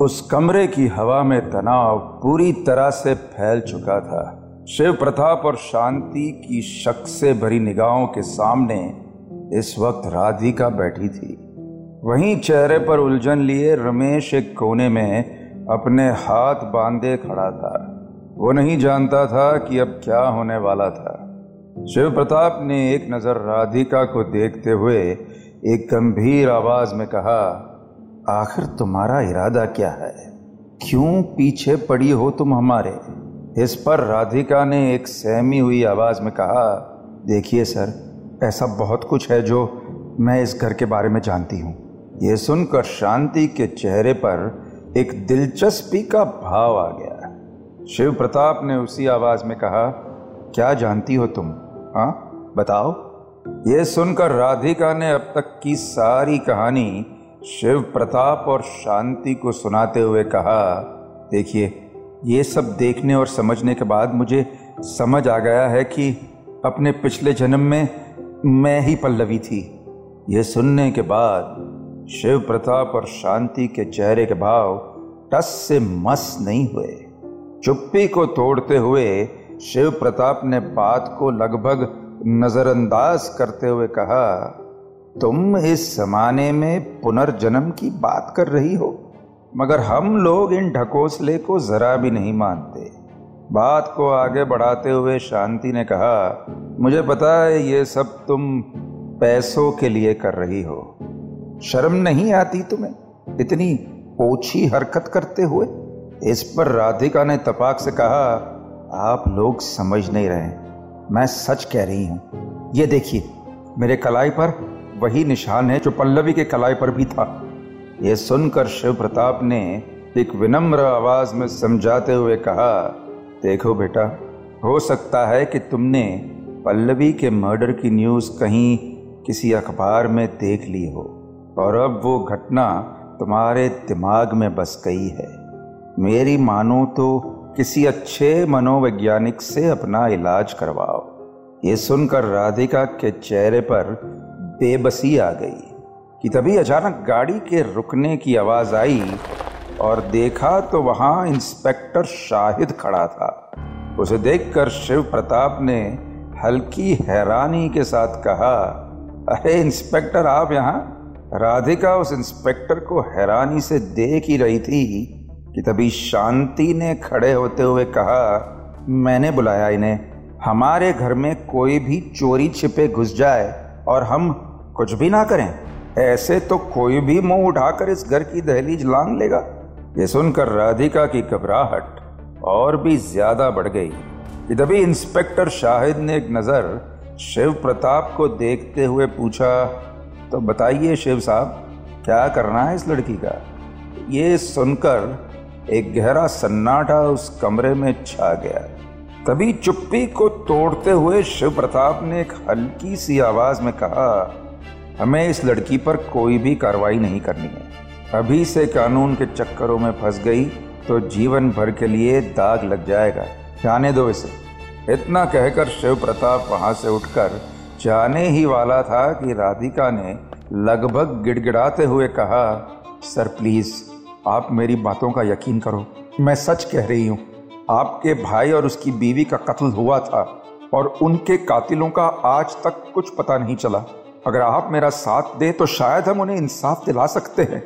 उस कमरे की हवा में तनाव पूरी तरह से फैल चुका था। शिव प्रताप और शांति की शक से भरी निगाहों के सामने इस वक्त राधिका बैठी थी। वहीं चेहरे पर उलझन लिए रमेश एक कोने में अपने हाथ बांधे खड़ा था। वो नहीं जानता था कि अब क्या होने वाला था। शिव प्रताप ने एक नज़र राधिका को देखते हुए एक गंभीर आवाज़ में कहा आखिर तुम्हारा इरादा क्या है? क्यों पीछे पड़ी हो तुम हमारे? इस पर राधिका ने एक सहमी हुई आवाज़ में कहा, देखिए सर, ऐसा बहुत कुछ है जो मैं इस घर के बारे में जानती हूँ। ये सुनकर शांति के चेहरे पर एक दिलचस्पी का भाव आ गया। शिव प्रताप ने उसी आवाज़ में कहा, क्या जानती हो तुम? हाँ बताओ। ये सुनकर राधिका ने अब तक की सारी कहानी शिव प्रताप और शांति को सुनाते हुए कहा, देखिए, ये सब देखने और समझने के बाद मुझे समझ आ गया है कि अपने पिछले जन्म में मैं ही पल्लवी थी। ये सुनने के बाद शिव प्रताप और शांति के चेहरे के भाव टस से मस नहीं हुए। चुप्पी को तोड़ते हुए शिव प्रताप ने बात को लगभग नजरअंदाज करते हुए कहा तुम इस जमाने में पुनर्जन्म की बात कर रही हो। मगर हम लोग इन ढकोसले को जरा भी नहीं मानते। बात को आगे बढ़ाते हुए शांति ने कहा, मुझे पता है ये सब तुम पैसों के लिए कर रही हो। शर्म नहीं आती तुम्हें? इतनी ओछी हरकत करते हुए? इस पर राधिका ने तपाक से कहा, आप लोग समझ नहीं रहे। मैं सच कह रही हूँ। ये देखिए, मेरे कलाई पर वही निशान है जो पल्लवी के कलाई पर भी था। यह सुनकर शिव प्रताप ने एक विनम्र आवाज़ में समझाते हुए कहा, देखो बेटा, हो सकता है कि तुमने पल्लवी के मर्डर की न्यूज़ कहीं किसी अखबार में देख ली हो, और अब वो घटना तुम्हारे दिमाग में बस गई है। मेरी मानो तो किसी अच्छे मनोवैज्ञानिक से अपना इलाज करवाओ। ये सुनकर राधिका के चेहरे पर बेबसी आ गई कि तभी अचानक गाड़ी के रुकने की आवाज़ आई और देखा तो वहाँ इंस्पेक्टर शाहिद खड़ा था। उसे देखकर शिव प्रताप ने हल्की हैरानी के साथ कहा, अरे इंस्पेक्टर, आप यहाँ? राधिका उस इंस्पेक्टर को हैरानी से देख ही रही थी कि तभी शांति ने खड़े होते हुए कहा, मैंने बुलाया इन्हें। हमारे घर में कोई भी चोरी छिपे घुस जाए और हम कुछ भी ना करें। ऐसे तो कोई भी मुँह उठाकर इस घर की दहलीज लांग लेगा। ये सुनकर राधिका की घबराहट और भी ज़्यादा बढ़ गई। तभी इंस्पेक्टर शाहिद ने एक नज़र शिव प्रताप को देखते हुए पूछा तो बताइए शिव साहब, क्या करना है इस लड़की का? ये सुनकर एक गहरा सन्नाटा उस कमरे में छा गया। तभी चुप्पी को तोड़ते हुए शिव प्रताप ने एक हल्की सी आवाज़ में कहा, हमें इस लड़की पर कोई भी कार्रवाई नहीं करनी है। अभी से कानून के चक्करों में फंस गई तो जीवन भर के लिए दाग लग जाएगा। जाने दो इसे। इतना कहकर शिव प्रताप वहाँ से उठकर जाने ही वाला था कि राधिका ने लगभग गिड़गिड़ाते हुए कहा, सर, प्लीज़, आप मेरी बातों का यकीन करो। मैं सच कह रही हूँ। आपके भाई और उसकी बीवी का कत्ल हुआ था और उनके कातिलों का आज तक कुछ पता नहीं चला। अगर आप मेरा साथ दें तो शायद हम उन्हें इंसाफ दिला सकते हैं।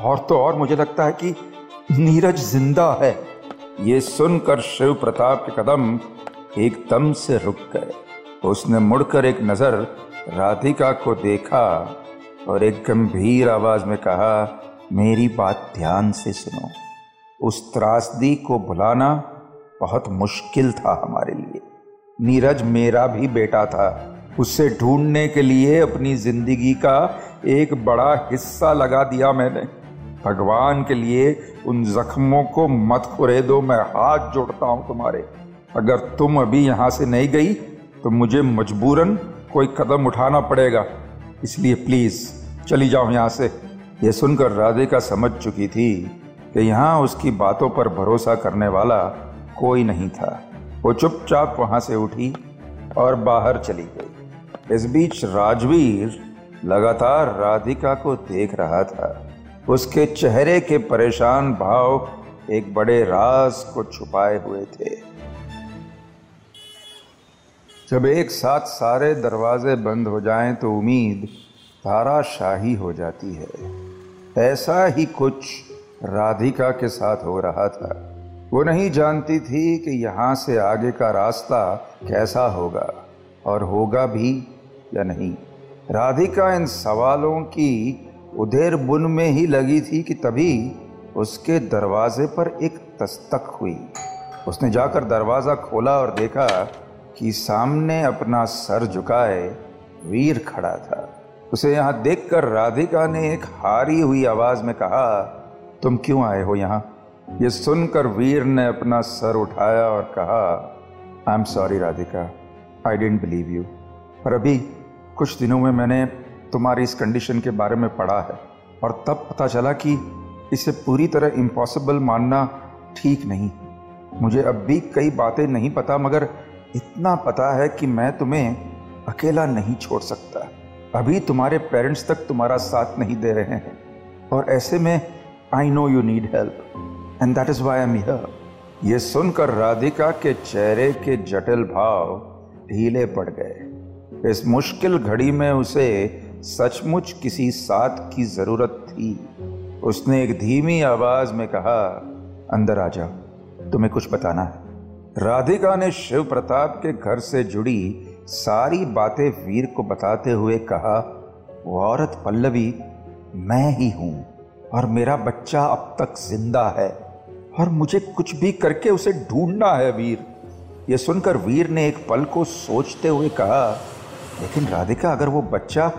और तो और मुझे लगता है कि नीरज ज़िंदा है। ये सुनकर शिव प्रताप के कदम एकदम से रुक गए। उसने मुड़कर एक नज़र राधिका को देखा और एक गंभीर आवाज़ में कहा, मेरी बात ध्यान से सुनो। उस त्रासदी को भुलाना बहुत मुश्किल था हमारे लिए। नीरज मेरा भी बेटा था। उसे ढूँढने के लिए अपनी ज़िंदगी का एक बड़ा हिस्सा लगा दिया मैंने। भगवान के लिए उन जख्मों को मत खुरे दो, मैं हाथ जोड़ता हूँ तुम्हारे। अगर तुम अभी यहाँ से नहीं गई तो मुझे मजबूरन कोई कदम उठाना पड़ेगा। इसलिए प्लीज़ चली जाओ यहाँ से। यह सुनकर राधिका समझ चुकी थी कि यहाँ उसकी बातों पर भरोसा करने वाला कोई नहीं था। वो चुपचाप वहाँ से उठी और बाहर चली गई। इस बीच राजवीर लगातार राधिका को देख रहा था। उसके चेहरे के परेशान भाव एक बड़े राज को छुपाए हुए थे। जब एक साथ सारे दरवाजे बंद हो जाएँ तो उम्मीद ताराशाही हो जाती है। ऐसा ही कुछ राधिका के साथ हो रहा था। वो नहीं जानती थी कि यहाँ से आगे का रास्ता कैसा होगा और होगा भी या नहीं। राधिका इन सवालों की उधेर बुन में ही लगी थी कि तभी उसके दरवाजे पर एक दस्तक हुई। उसने जाकर दरवाज़ा खोला और देखा कि सामने अपना सर झुकाए वीर खड़ा था। उसे यहाँ देखकर राधिका ने एक हारी हुई आवाज़ में कहा, तुम क्यों आए हो यहाँ? ये सुनकर वीर ने अपना सर उठाया और कहा I am sorry Radhika I don't believe you पर अभी कुछ दिनों में मैंने तुम्हारी इस कंडीशन के बारे में पढ़ा है और तब पता चला कि इसे पूरी तरह इम्पॉसिबल मानना ठीक नहीं। मुझे अब भी कई बातें नहीं पता, मगर इतना पता है कि मैं तुम्हें अकेला नहीं छोड़ सकता। अभी तुम्हारे पेरेंट्स तक तुम्हारा साथ नहीं दे रहे हैं और ऐसे में I know you need help and that is why am here ये सुनकर राधिका के चेहरे के जटिल भाव ढीले पड़ गए। इस मुश्किल घड़ी में उसे सचमुच किसी साथ की ज़रूरत थी। उसने एक धीमी आवाज़ में कहा, अंदर आ जाओ, तुम्हें कुछ बताना है। राधिका ने शिव प्रताप के घर से जुड़ी सारी बातें वीर को बताते हुए कहा, वो औरत पल्लवी, मैं ही हूँ और मेरा बच्चा अब तक ज़िंदा है। और मुझे कुछ भी करके उसे ढूंढना है वीर। यह सुनकर वीर ने एक पल को सोचते हुए कहा, लेकिन राधिका, अगर वो बच्चा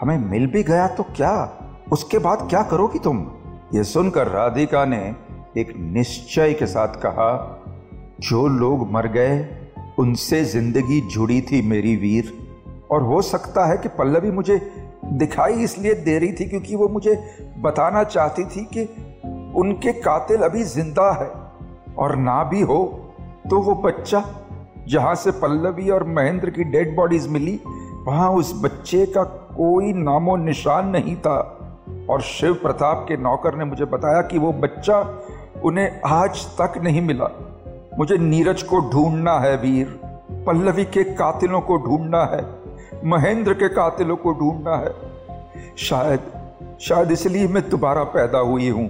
हमें मिल भी गया तो क्या? उसके बाद क्या करोगी तुम? ये सुनकर राधिका ने एक निश्चय के साथ कहा, जो लोग मर गए, उनसे ज़िंदगी जुड़ी थी मेरी वीर। और हो सकता है कि पल्लवी मुझे दिखाई इसलिए दे रही थी क्योंकि वो मुझे बताना चाहती थी कि उनके कातिल अभी ज़िंदा है और ना भी हो तो वो बच्चा जहाँ से पल्लवी और महेंद्र की डेड बॉडीज मिली, वहाँ उस बच्चे का कोई नामो निशान नहीं था। और शिव प्रताप के नौकर ने मुझे बताया कि वो बच्चा उन्हें आज तक नहीं मिला। मुझे नीरज को ढूंढना है वीर, पल्लवी के कातिलों को ढूंढना है, महेंद्र के कातिलों को ढूंढना है। शायद शायद इसलिए मैं दोबारा पैदा हुई हूँ।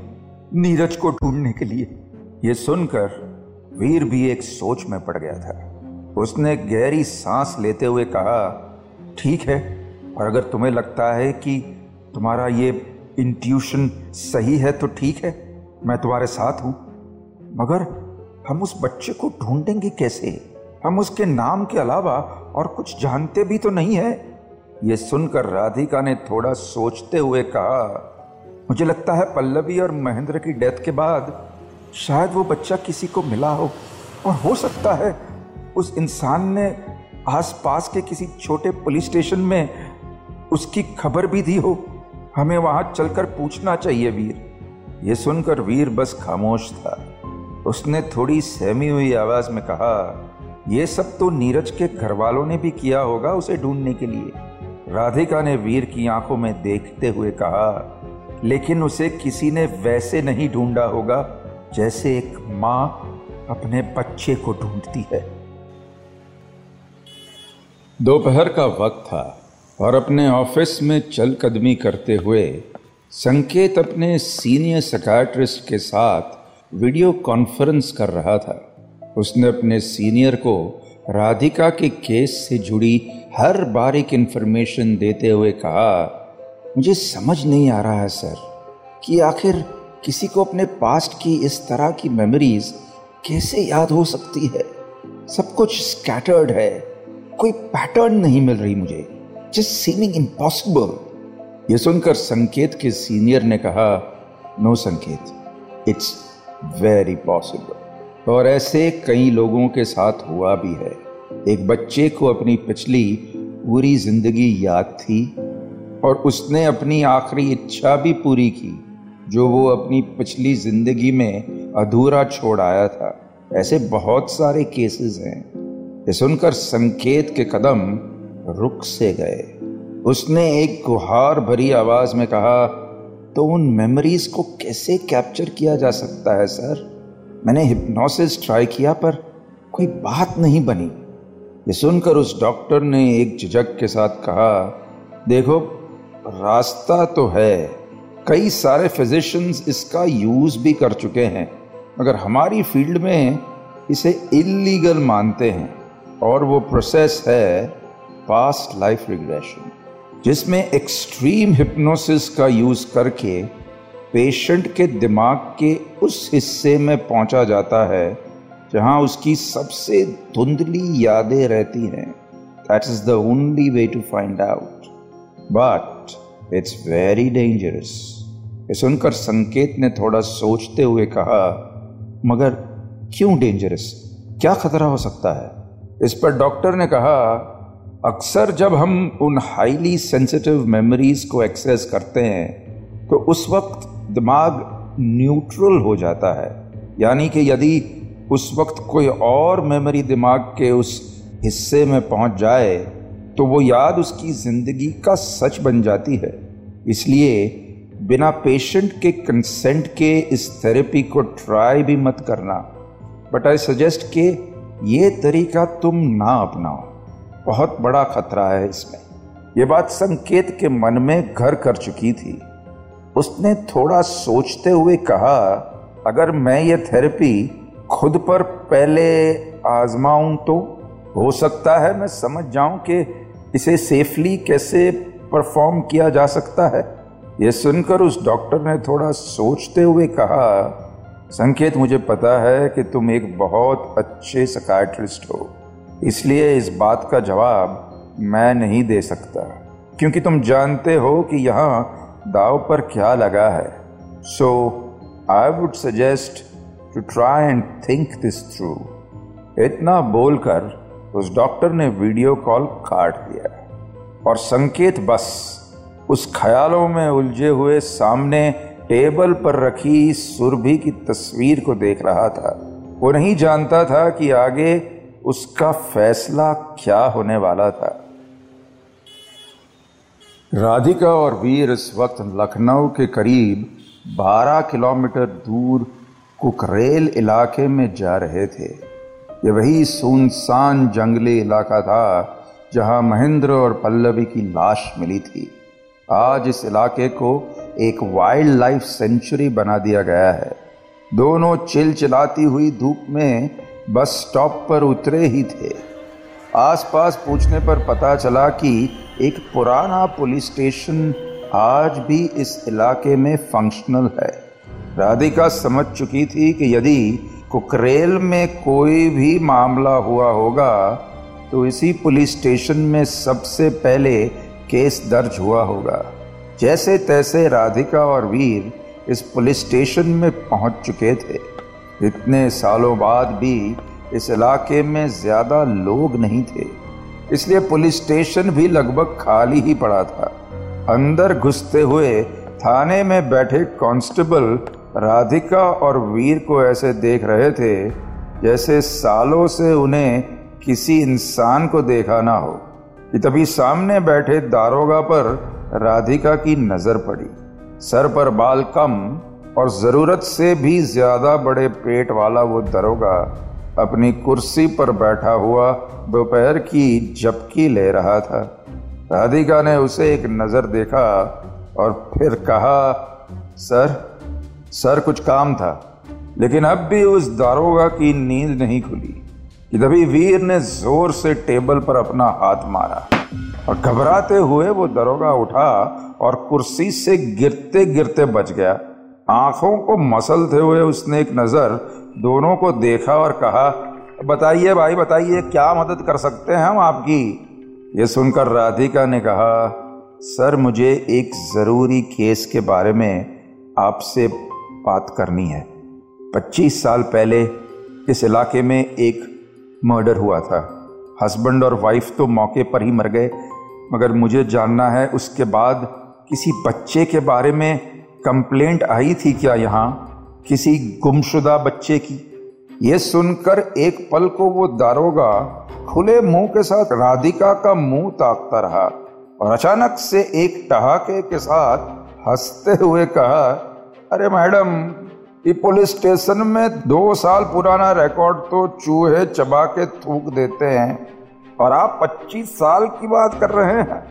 नीरज को ढूँढने के लिए। यह सुनकर वीर भी एक सोच में पड़ गया था। उसने गहरी सांस लेते हुए कहा, ठीक है, और अगर तुम्हें लगता है कि तुम्हारा ये इंट्यूशन सही है तो ठीक है, मैं तुम्हारे साथ हूँ। मगर हम उस बच्चे को ढूंढेंगे कैसे? हम उसके नाम के अलावा और कुछ जानते भी तो नहीं है? ये सुनकर राधिका ने थोड़ा सोचते हुए कहा मुझे लगता है पल्लवी और महेंद्र की डेथ के बाद शायद वो बच्चा किसी को मिला हो। और हो सकता है उस इंसान ने आसपास के किसी छोटे पुलिस स्टेशन में उसकी खबर भी दी हो। हमें वहाँ चलकर पूछना चाहिए वीर। ये सुनकर वीर बस खामोश था। उसने थोड़ी सहमी हुई आवाज़ में कहा यह सब तो नीरज के घर वालों ने भी किया होगा उसे ढूँढने के लिए। राधिका ने वीर की आँखों में देखते हुए कहा लेकिन उसे किसी ने वैसे नहीं ढूंढा होगा जैसे एक माँ अपने बच्चे को ढूंढती है। दोपहर का वक्त था और अपने ऑफ़िस में चलकदमी करते हुए संकेत अपने सीनियर सकाट्रिस्ट के साथ वीडियो कॉन्फ्रेंस कर रहा था। उसने अपने सीनियर को राधिका के केस से जुड़ी हर बारीक इंफॉर्मेशन देते हुए कहा मुझे समझ नहीं आ रहा है, सर, कि आखिर किसी को अपने पास्ट की इस तरह की मेमोरीज कैसे याद हो सकती है? सब कुछ स्कैटर्ड है। कोई पैटर्न नहीं मिल रही मुझे। जस्ट सीमिंग इम्पॉसिबल ये सुनकर संकेत के सीनियर ने कहा नो संकेत इट्स वेरी पॉसिबल और ऐसे कई लोगों के साथ हुआ भी है। एक बच्चे को अपनी पिछली पूरी ज़िंदगी याद थी और उसने अपनी आखिरी इच्छा भी पूरी की, जो वो अपनी पिछली ज़िंदगी में अधूरा छोड़ आया था। ऐसे बहुत सारे केसेस हैं। ये सुनकर संकेत के कदम रुक से गए। उसने एक गुहार भरी आवाज़ में कहा तो उन मेमोरीज को कैसे कैप्चर किया जा सकता है, सर? मैंने हिप्नोसिस ट्राई किया, पर कोई बात नहीं बनी। ये सुनकर उस डॉक्टर ने एक झिझक के साथ कहा, देखो रास्ता तो है। कई सारे फिजिशियंस इसका यूज़ भी कर चुके हैं। मगर हमारी फ़ील्ड में इसे इलीगल मानते हैं और वो प्रोसेस है पास्ट लाइफ रिग्रेशन जिसमें एक्सट्रीम हिप्नोसिस का यूज़ करके पेशेंट के दिमाग के उस हिस्से में पहुँचा जाता है जहाँ उसकी सबसे धुंधली यादें रहती हैं। That is the only way to find out but it's very dangerous ये सुनकर संकेत ने थोड़ा सोचते हुए कहा, मगर क्यों डेंजरस क्या खतरा हो सकता है? इस पर डॉक्टर ने कहा, अक्सर जब हम उन हाईली सेंसिटिव मेमोरीज को एक्सेस करते हैं तो उस वक्त दिमाग न्यूट्रल हो जाता है। यानी कि यदि उस वक्त कोई और मेमोरी दिमाग के उस हिस्से में पहुँच जाए तो वो याद उसकी ज़िंदगी का सच बन जाती है। इसलिए बिना पेशेंट के कंसेंट के इस थेरेपी को ट्राई भी मत करना। बट आई सजेस्ट के ये तरीका तुम ना अपनाओ। बहुत बड़ा खतरा है इसमें। ये बात संकेत के मन में घर कर चुकी थी। उसने थोड़ा सोचते हुए कहा, अगर मैं ये थेरेपी खुद पर पहले आजमाऊं तो हो सकता है मैं समझ जाऊँ कि इसे सेफली कैसे परफॉर्म किया जा सकता है? यह सुनकर उस डॉक्टर ने थोड़ा सोचते हुए कहा, संकेत, मुझे पता है कि तुम एक बहुत अच्छे सकाइट्रिस्ट हो। इसलिए इस बात का जवाब मैं नहीं दे सकता, क्योंकि तुम जानते हो कि यहाँ दाव पर क्या लगा है। So I would suggest to try and think this through इतना बोलकर उस डॉक्टर ने वीडियो कॉल काट दिया और संकेत बस उस ख्यालों में उलझे हुए सामने टेबल पर रखी सुरभि की तस्वीर को देख रहा था। वो नहीं जानता था कि आगे उसका फैसला क्या होने वाला था। राधिका और वीर इस वक्त लखनऊ के करीब 12 किलोमीटर दूर कुकरेल इलाके में जा रहे थे। ये वही सुनसान जंगली इलाका था, जहाँ महेंद्र और पल्लवी की लाश मिली थी। आज इस इलाके को एक वाइल्ड लाइफ सेंचुरी बना दिया गया है। दोनों चिल चिलाती हुई धूप में बस स्टॉप पर उतरे ही थे। आसपास पूछने पर पता चला कि एक पुराना पुलिस स्टेशन आज भी इस इलाके में फंक्शनल है। राधिका समझ चुकी थी कि यदि कुकरेल में कोई भी मामला हुआ होगा तो इसी पुलिस स्टेशन में सबसे पहले केस दर्ज हुआ होगा। जैसे तैसे राधिका और वीर इस पुलिस स्टेशन में पहुँच चुके थे। इतने सालों बाद भी इस इलाके में ज़्यादा लोग नहीं थे। इसलिए पुलिस स्टेशन भी लगभग खाली ही पड़ा था। अंदर घुसते हुए थाने में बैठे कांस्टेबल राधिका और वीर को ऐसे देख रहे थे जैसे सालों से उन्हें किसी इंसान को देखा ना हो। कि तभी सामने बैठे दारोगा पर राधिका की नज़र पड़ी। सर पर बाल कम और ज़रूरत से भी ज़्यादा बड़े पेट वाला वो दरोगा अपनी कुर्सी पर बैठा हुआ दोपहर की झपकी ले रहा था। राधिका ने उसे एक नज़र देखा और फिर कहा, सर सर कुछ काम था, लेकिन अब भी उस दारोगा की नींद नहीं खुली कि तभी वीर ने ज़ोर से टेबल पर अपना हाथ मारा और घबराते हुए वो दरोगा उठा और कुर्सी से गिरते गिरते बच गया। आँखों को मसलते हुए उसने एक नज़र दोनों को देखा और कहा, बताइए भाई, बताइए, क्या मदद कर सकते हैं हम आपकी? ये सुनकर राधिका ने कहा, सर, मुझे एक ज़रूरी केस के बारे में आपसे बात करनी है। 25 साल पहले इस इलाके में एक मर्डर हुआ था। हस्बैंड और वाइफ तो मौके पर ही मर गए, मगर मुझे जानना है उसके बाद किसी बच्चे के बारे में कंप्लेंट आई थी क्या यहाँ? किसी गुमशुदा बच्चे की? ये सुनकर एक पल को वो दारोगा खुले मुँह के साथ राधिका का मुँह ताकता रहा और अचानक से एक ठहाके के साथ हँसते हुए कहा अरे मैडम ये पुलिस स्टेशन में दो साल पुराना रिकॉर्ड तो चूहे चबा के थूक देते हैं और आप 25 साल की बात कर रहे हैं।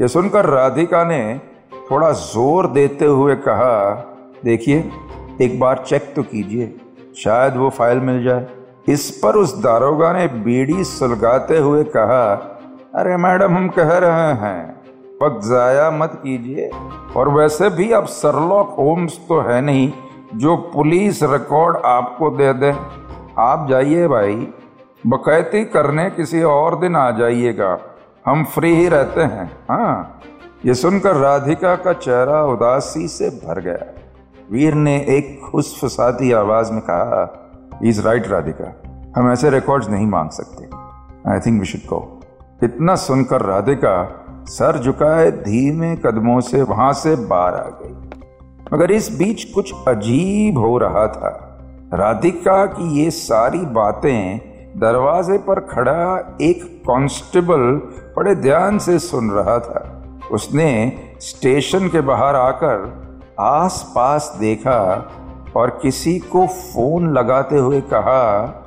ये सुनकर राधिका ने थोड़ा ज़ोर देते हुए कहा, देखिए, एक बार चेक तो कीजिए, शायद वो फ़ाइल मिल जाए। इस पर उस दारोगा ने बीड़ी सुलगाते हुए कहा, अरे मैडम, हम कह रहे हैं। वक्त जाया मत कीजिए। और वैसे भी अब सरलॉक होम्स तो है नहीं, जो पुलिस रिकॉर्ड आपको दे दे। आप जाइए भाई, बकैती करने किसी और दिन आ जाइएगा। हम फ्री ही रहते हैं। हाँ ये सुनकर राधिका का चेहरा उदासी से भर गया। वीर ने एक खुश फसाती आवाज़ में कहा इज़ राइट राधिका। हम ऐसे रिकॉर्ड्स नहीं मांग सकते। I think we should go इतना सुनकर राधिका सर झुकाए धीमे कदमों से वहाँ से बाहर आ गई। मगर इस बीच कुछ अजीब हो रहा था। राधिका की ये सारी बातें दरवाजे पर खड़ा एक कांस्टेबल बड़े ध्यान से सुन रहा था। उसने स्टेशन के बाहर आकर आस पास देखा और किसी को फ़ोन लगाते हुए कहा,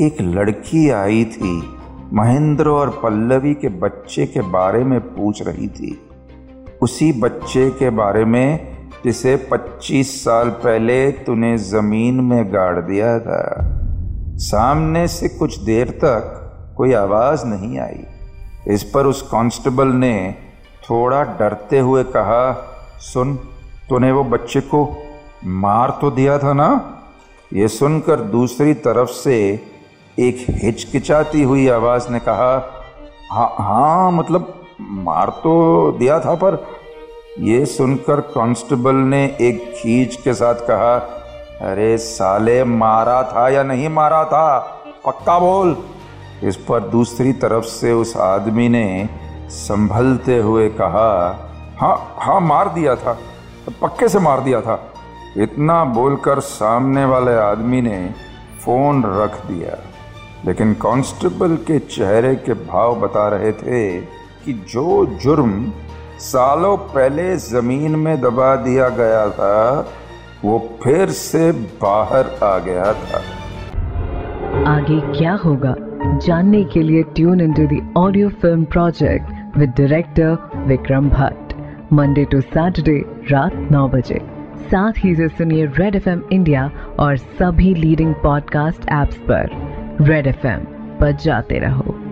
एक लड़की आई थी। महेंद्र और पल्लवी के बच्चे के बारे में पूछ रही थी। उसी बच्चे के बारे में जिसे 25 साल पहले तूने ज़मीन में गाड़ दिया था। सामने से कुछ देर तक कोई आवाज़ नहीं आई। इस पर उस कांस्टेबल ने थोड़ा डरते हुए कहा, सुन, तूने वो बच्चे को मार तो दिया था ना? ये सुनकर दूसरी तरफ़ से एक हिचकिचाती हुई आवाज़ ने कहा हाँ हाँ मतलब मार तो दिया था, पर यह सुनकर कांस्टेबल ने एक खींच के साथ कहा, अरे साले, मारा था या नहीं मारा था? पक्का बोल। इस पर दूसरी तरफ़ से उस आदमी ने संभलते हुए कहा हाँ हाँ मार दिया था तो पक्के से मार दिया था। इतना बोलकर सामने वाले आदमी ने फ़ोन रख दिया। लेकिन कांस्टेबल के चेहरे के भाव बता रहे थे कि जो जुर्म सालों पहले ज़मीन में दबा दिया गया था, वो फिर से बाहर आ गया था। आगे क्या होगा? जानने के लिए tune in to audio film project with director Vikram Bhatt Monday to Saturday रात नौ बजे। साथ ही से सुनिए रेड एफएम इंडिया और सभी लीडिंग पॉडकास्ट एप्स पर। रेड एफ़ पर जाते रहो।